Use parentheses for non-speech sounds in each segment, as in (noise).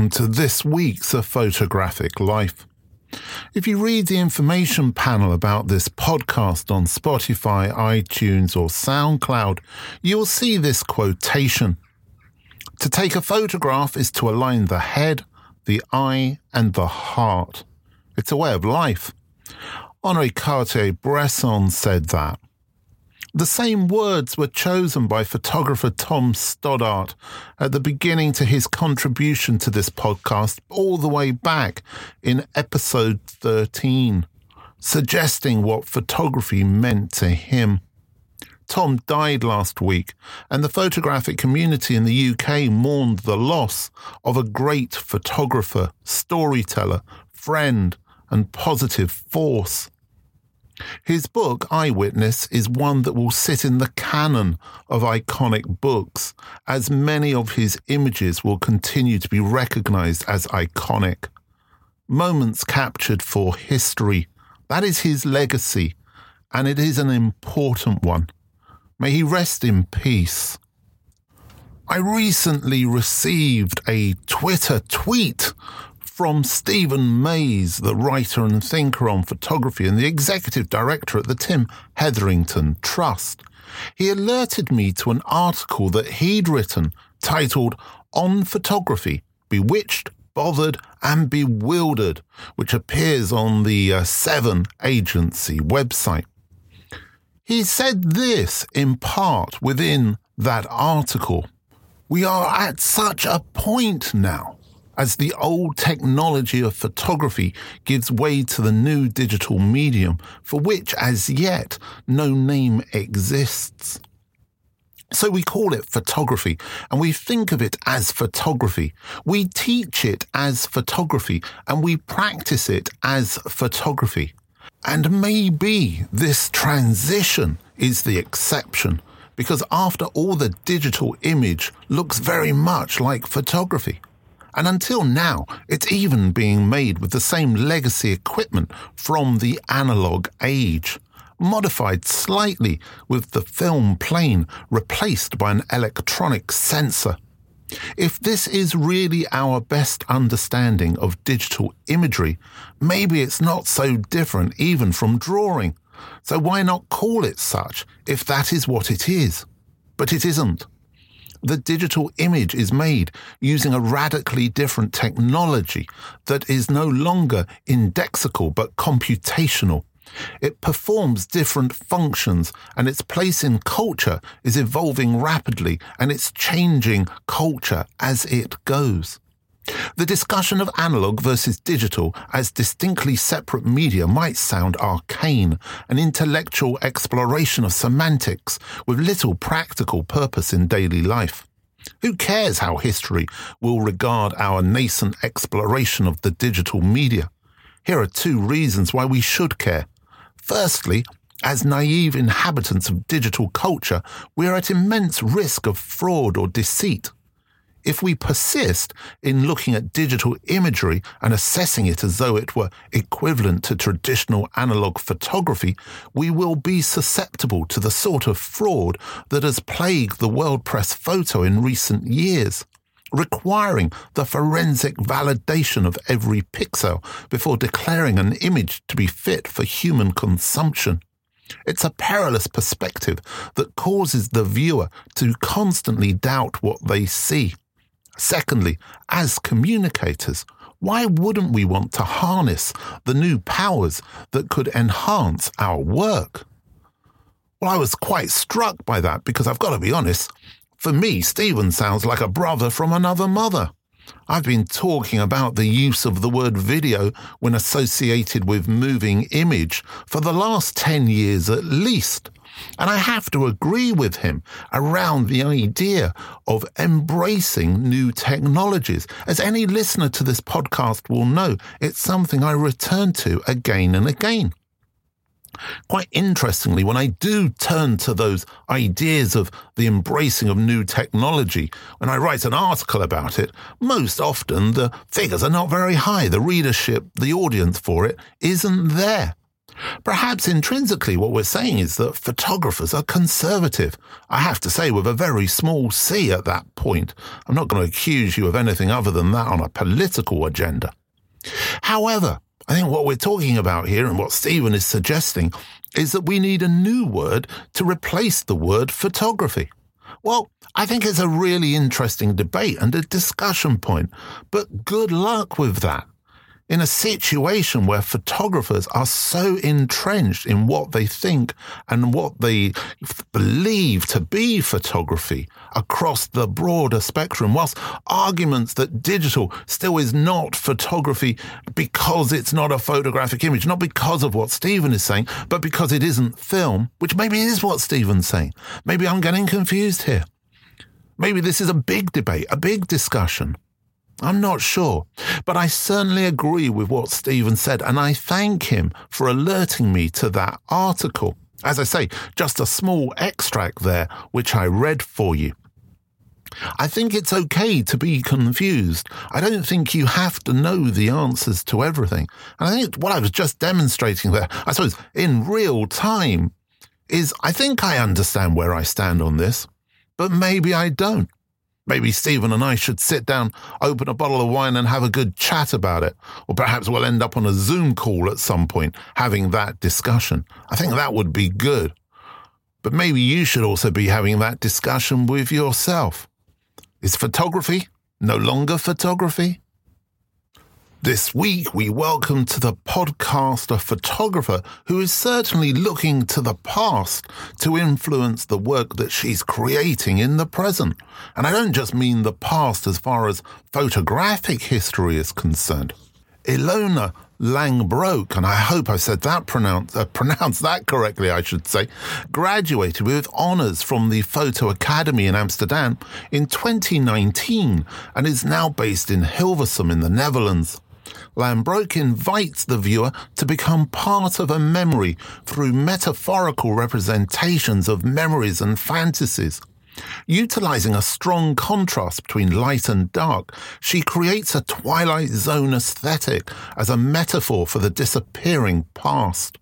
Welcome to this week's A Photographic Life. If you read the information panel about this podcast on Spotify, iTunes, or SoundCloud, you'll see this quotation. To take a photograph is to align the head, the eye, and the heart. It's a way of life. Henri Cartier Bresson said that. The same words were chosen by photographer Tom Stoddart at the beginning to his contribution to this podcast all the way back in episode 13, suggesting what photography meant to him. Tom died last week, and the photographic community in the UK mourned the loss of a great photographer, storyteller, friend, and positive force. His book, Eyewitness, is one that will sit in the canon of iconic books, as many of his images will continue to be recognized as iconic. Moments captured for history. That is his legacy, and it is an important one. May he rest in peace. I recently received a Twitter tweet from Stephen Mayes, the writer and thinker on photography and the executive director at the Tim Hetherington Trust. He alerted me to an article that he'd written titled On Photography Bewitched, Bothered, and Bewildered, which appears on the uh, Seven Agency website. He said this in part within that article. We are at such a point now as the old technology of photography gives way to the new digital medium, for which as yet no name exists. So we call it photography and we think of it as photography. We teach it as photography and we practice it as photography. And maybe this transition is the exception because after all, the digital image looks very much like photography. And until now, it's even being made with the same legacy equipment from the analog age, modified slightly with the film plane replaced by an electronic sensor. If this is really our best understanding of digital imagery, maybe it's not so different even from drawing. So why not call it such if that is what it is? But it isn't the digital image is made using a radically different technology that is no longer indexical but computational. It performs different functions and its place in culture is evolving rapidly and it's changing culture as it goes. The discussion of analog versus digital as distinctly separate media might sound arcane, an intellectual exploration of semantics with little practical purpose in daily life. Who cares how history will regard our nascent exploration of the digital media? Here are two reasons why we should care. Firstly, as naive inhabitants of digital culture, we are at immense risk of fraud or deceit. If we persist in looking at digital imagery and assessing it as though it were equivalent to traditional analog photography, we will be susceptible to the sort of fraud that has plagued the world press photo in recent years requiring the forensic validation of every pixel before declaring an image to be fit for human consumption. It's a perilous perspective that causes the viewer to constantly doubt what they see. Secondly, as communicators, why wouldn't we want to harness the new powers that could enhance our work? Well, I was quite struck by that because I've got to be honest, for me, Stephen sounds like a brother from another mother. I've been talking about the use of the word video when associated with moving image for the last 10 years at least. And I have to agree with him around the idea of embracing new technologies. As any listener to this podcast will know, it's something I return to again and again. Quite interestingly, when I do turn to those ideas of the embracing of new technology, when I write an article about it, most often the figures are not very high. The readership, the audience for it isn't there. Perhaps intrinsically, what we're saying is that photographers are conservative. I have to say, with a very small c at that point. I'm not going to accuse you of anything other than that on a political agenda. However, I think what we're talking about here and what Stephen is suggesting is that we need a new word to replace the word photography. Well, I think it's a really interesting debate and a discussion point, but good luck with that in a situation where photographers are so entrenched in what they think and what they believe to be photography across the broader spectrum, whilst arguments that digital still is not photography because it's not a photographic image, not because of what Stephen is saying, but because it isn't film, which maybe is what Stephen's saying. Maybe I'm getting confused here. Maybe this is a big debate, a big discussion. I'm not sure, but I certainly agree with what Stephen said, and I thank him for alerting me to that article. As I say, just a small extract there, which I read for you. I think it's okay to be confused. I don't think you have to know the answers to everything. And I think what I was just demonstrating there, I suppose, in real time, is I think I understand where I stand on this, but maybe I don't. Maybe Stephen and I should sit down, open a bottle of wine, and have a good chat about it. Or perhaps we'll end up on a Zoom call at some point having that discussion. I think that would be good. But maybe you should also be having that discussion with yourself. Is photography no longer photography? This week, we welcome to the podcast a photographer who is certainly looking to the past to influence the work that she's creating in the present. And I don't just mean the past as far as photographic history is concerned. Ilona Langbroek, and I hope I said that pronounced, uh, (laughs) pronounced that correctly, I should say, graduated with honours from the Photo Academy in Amsterdam in 2019 and is now based in Hilversum in the Netherlands. Langbroek invites the viewer to become part of a memory through metaphorical representations of memories and fantasies. Utilizing a strong contrast between light and dark, she creates a Twilight Zone aesthetic as a metaphor for the disappearing past.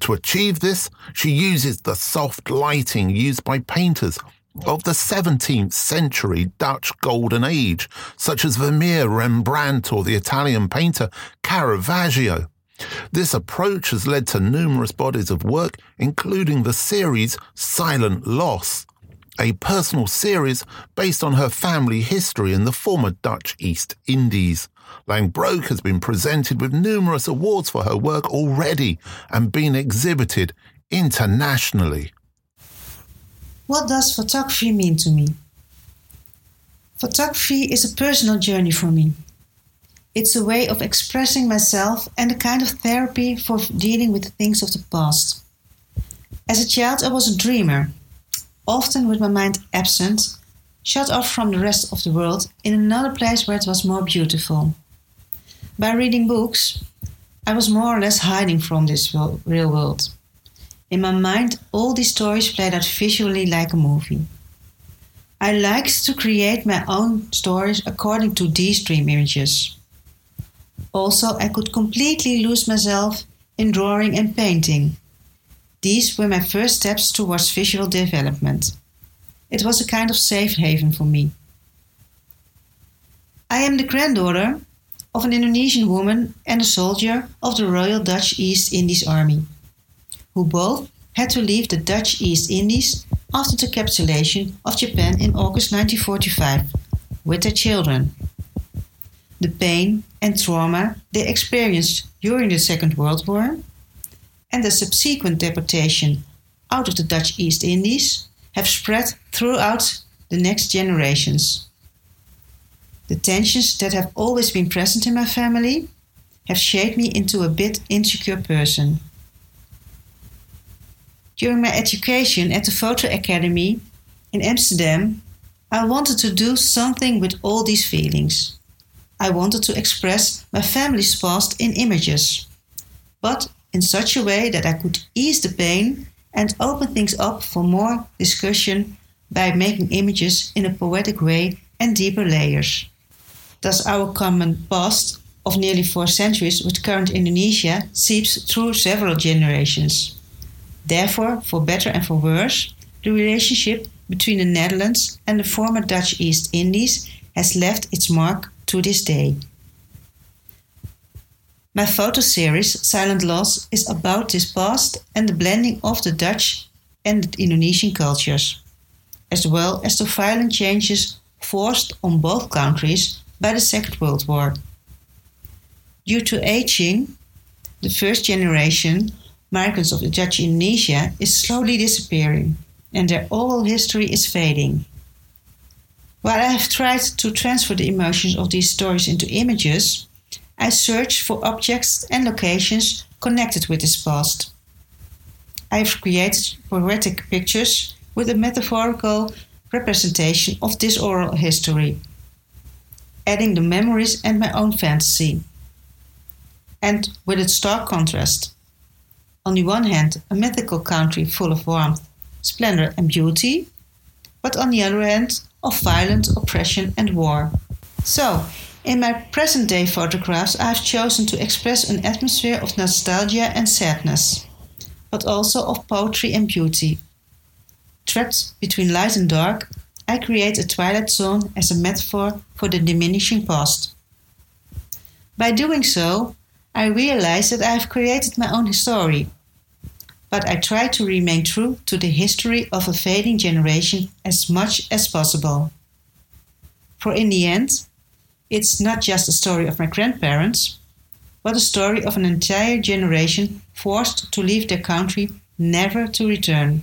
To achieve this, she uses the soft lighting used by painters of the 17th century Dutch Golden Age, such as Vermeer, Rembrandt, or the Italian painter Caravaggio. This approach has led to numerous bodies of work, including the series Silent Loss, a personal series based on her family history in the former Dutch East Indies. Langbroek has been presented with numerous awards for her work already and been exhibited internationally. What does photography mean to me? Photography is a personal journey for me. It's a way of expressing myself and a kind of therapy for dealing with the things of the past. As a child, I was a dreamer, often with my mind absent, shut off from the rest of the world in another place where it was more beautiful. By reading books, I was more or less hiding from this real world. In my mind, all these stories played out visually like a movie. I liked to create my own stories according to these dream images. Also, I could completely lose myself in drawing and painting. These were my first steps towards visual development. It was a kind of safe haven for me. I am the granddaughter of an Indonesian woman and a soldier of the Royal Dutch East Indies Army who both had to leave the Dutch East Indies after the capitulation of Japan in August 1945 with their children. The pain and trauma they experienced during the Second World War and the subsequent deportation out of the Dutch East Indies have spread throughout the next generations. The tensions that have always been present in my family have shaped me into a bit insecure person. During my education at the Photo Academy in Amsterdam, I wanted to do something with all these feelings. I wanted to express my family's past in images, but in such a way that I could ease the pain and open things up for more discussion by making images in a poetic way and deeper layers. Thus, our common past of nearly four centuries with current Indonesia seeps through several generations. Therefore, for better and for worse, the relationship between the Netherlands and the former Dutch East Indies has left its mark to this day. My photo series, Silent Loss, is about this past and the blending of the Dutch and the Indonesian cultures, as well as the violent changes forced on both countries by the Second World War. Due to aging, the first generation migrants of the Dutch Indonesia is slowly disappearing and their oral history is fading. While I have tried to transfer the emotions of these stories into images, I search for objects and locations connected with this past. I have created poetic pictures with a metaphorical representation of this oral history, adding the memories and my own fantasy. And with its stark contrast. On the one hand, a mythical country full of warmth, splendor, and beauty, but on the other hand, of violence, oppression, and war. So, in my present day photographs, I have chosen to express an atmosphere of nostalgia and sadness, but also of poetry and beauty. Trapped between light and dark, I create a twilight zone as a metaphor for the diminishing past. By doing so, I realize that I have created my own story, but I try to remain true to the history of a fading generation as much as possible. For in the end, it's not just a story of my grandparents, but a story of an entire generation forced to leave their country never to return.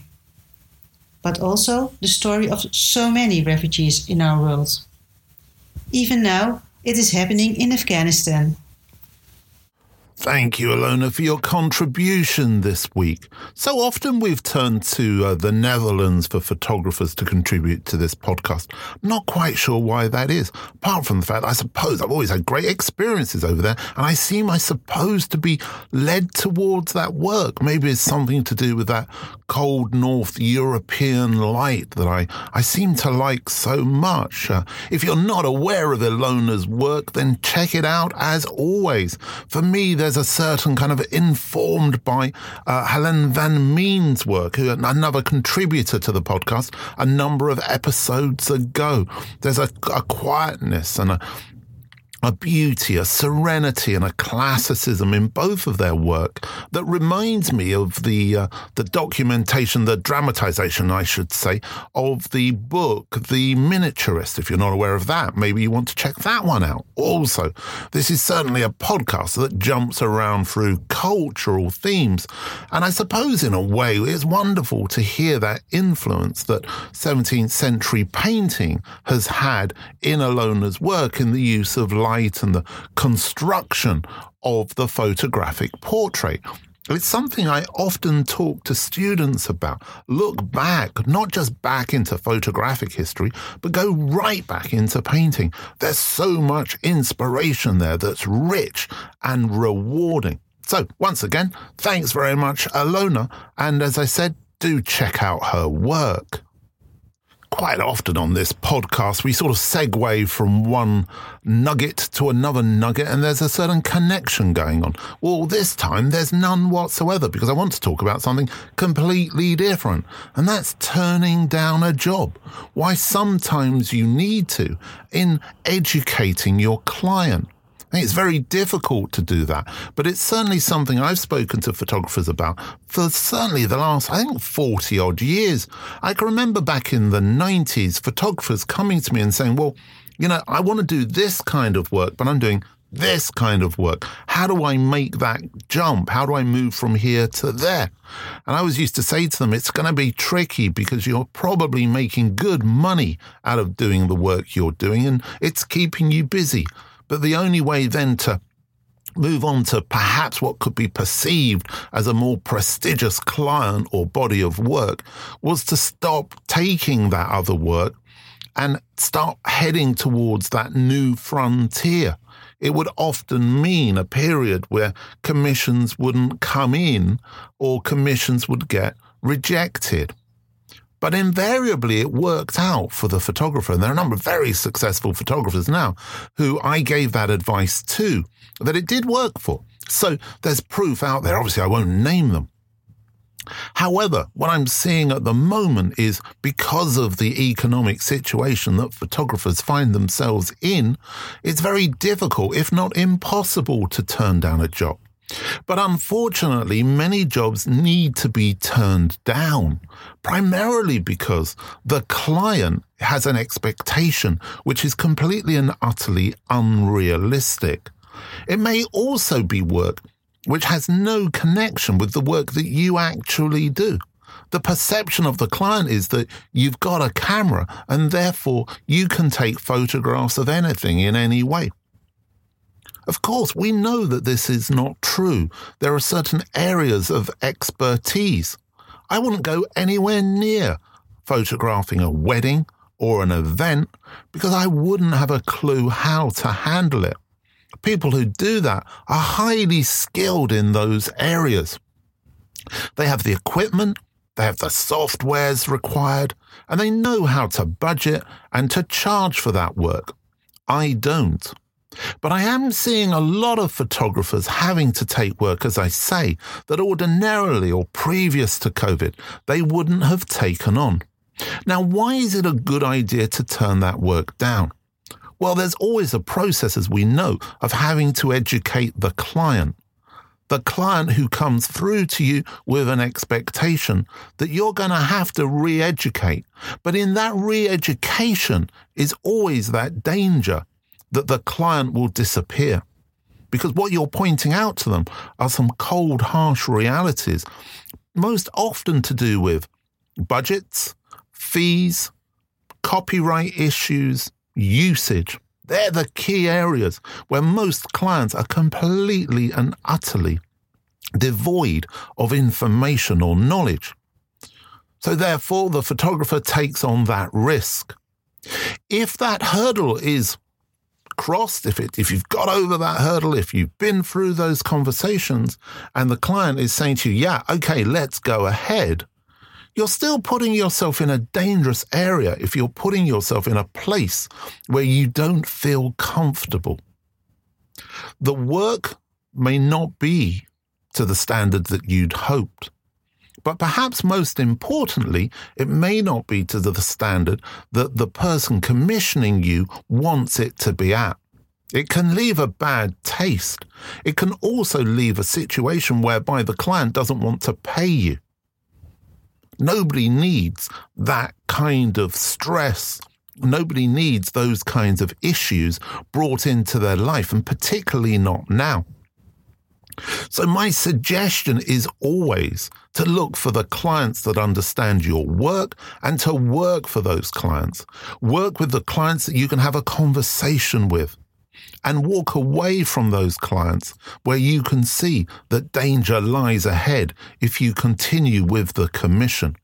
But also the story of so many refugees in our world. Even now, it is happening in Afghanistan. Thank you, Ilona, for your contribution this week. So often we've turned to uh, the Netherlands for photographers to contribute to this podcast. Not quite sure why that is, apart from the fact I suppose I've always had great experiences over there, and I seem I suppose to be led towards that work. Maybe it's something to do with that cold North European light that I, I seem to like so much. Uh, if you're not aware of Ilona's work, then check it out as always. For me, there's a certain kind of informed by uh, Hellen van Meene's work, who another contributor to the podcast a number of episodes ago. There's a, a quietness and a a beauty, a serenity, and a classicism in both of their work that reminds me of the uh, the documentation, the dramatization, I should say, of the book The Miniaturist. If you're not aware of that, maybe you want to check that one out. Also, this is certainly a podcast that jumps around through cultural themes, and I suppose in a way it's wonderful to hear that influence that 17th century painting has had in Ilona's work in the use of light light and the construction of the photographic portrait. It's something I often talk to students about. Look back, not just back into photographic history, but go right back into painting. There's so much inspiration there that's rich and rewarding. So, once again, thanks very much, Ilona. And as I said, do check out her work quite often on this podcast, we sort of segue from one nugget to another nugget, and there's a certain connection going on. Well, this time there's none whatsoever because I want to talk about something completely different, and that's turning down a job. Why sometimes you need to in educating your client. It's very difficult to do that, but it's certainly something I've spoken to photographers about for certainly the last, I think, 40 odd years. I can remember back in the 90s, photographers coming to me and saying, well, you know, I want to do this kind of work, but I'm doing this kind of work. How do I make that jump? How do I move from here to there? And I was used to say to them, it's going to be tricky because you're probably making good money out of doing the work you're doing and it's keeping you busy. But the only way then to move on to perhaps what could be perceived as a more prestigious client or body of work was to stop taking that other work and start heading towards that new frontier. It would often mean a period where commissions wouldn't come in or commissions would get rejected. But invariably, it worked out for the photographer. And there are a number of very successful photographers now who I gave that advice to that it did work for. So there's proof out there. Obviously, I won't name them. However, what I'm seeing at the moment is because of the economic situation that photographers find themselves in, it's very difficult, if not impossible, to turn down a job. But unfortunately, many jobs need to be turned down, primarily because the client has an expectation which is completely and utterly unrealistic. It may also be work which has no connection with the work that you actually do. The perception of the client is that you've got a camera and therefore you can take photographs of anything in any way. Of course, we know that this is not true. There are certain areas of expertise. I wouldn't go anywhere near photographing a wedding or an event because I wouldn't have a clue how to handle it people who do that are highly skilled in those areas. They have the equipment, they have the softwares required, and they know how to budget and to charge for that work. I don't. But I am seeing a lot of photographers having to take work, as I say, that ordinarily or previous to COVID they wouldn't have taken on. Now, why is it a good idea to turn that work down? Well, there's always a process, as we know, of having to educate the client. The client who comes through to you with an expectation that you're going to have to re educate. But in that re education is always that danger that the client will disappear. Because what you're pointing out to them are some cold, harsh realities, most often to do with budgets, fees, copyright issues, usage. They're the key areas where most clients are completely and utterly devoid of information or knowledge. So, therefore, the photographer takes on that risk. If that hurdle is crossed, if, it, if you've got over that hurdle, if you've been through those conversations, and the client is saying to you, Yeah, okay, let's go ahead, you're still putting yourself in a dangerous area if you're putting yourself in a place where you don't feel comfortable. The work may not be to the standard that you'd hoped. But perhaps most importantly, it may not be to the standard that the person commissioning you wants it to be at. It can leave a bad taste. It can also leave a situation whereby the client doesn't want to pay you. Nobody needs that kind of stress. Nobody needs those kinds of issues brought into their life, and particularly not now. So, my suggestion is always to look for the clients that understand your work and to work for those clients. Work with the clients that you can have a conversation with and walk away from those clients where you can see that danger lies ahead if you continue with the commission.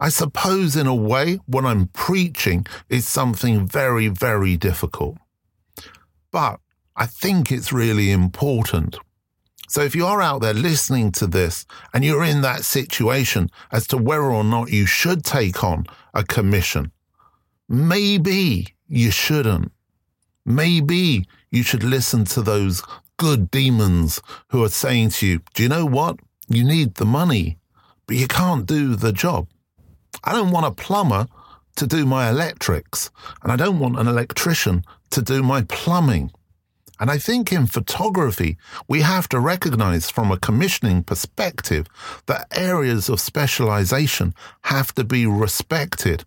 I suppose, in a way, what I'm preaching is something very, very difficult. But I think it's really important. So if you are out there listening to this and you're in that situation as to whether or not you should take on a commission, maybe you shouldn't. Maybe you should listen to those good demons who are saying to you, do you know what? You need the money, but you can't do the job. I don't want a plumber to do my electrics, and I don't want an electrician to do my plumbing. And I think in photography, we have to recognize from a commissioning perspective that areas of specialization have to be respected.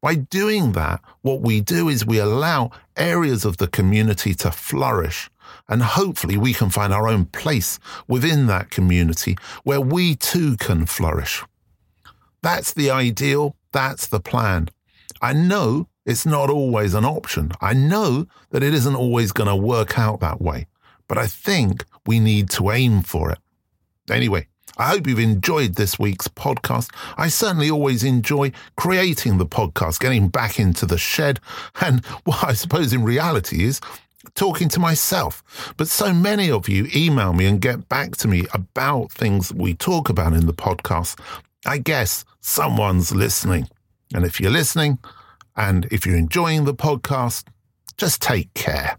By doing that, what we do is we allow areas of the community to flourish. And hopefully we can find our own place within that community where we too can flourish. That's the ideal. That's the plan. I know it's not always an option. I know that it isn't always going to work out that way, but I think we need to aim for it. Anyway, I hope you've enjoyed this week's podcast. I certainly always enjoy creating the podcast, getting back into the shed, (laughs) and what I suppose in reality is talking to myself. But so many of you email me and get back to me about things we talk about in the podcast I guess someone's listening. And if you're listening, and if you're enjoying the podcast, just take care.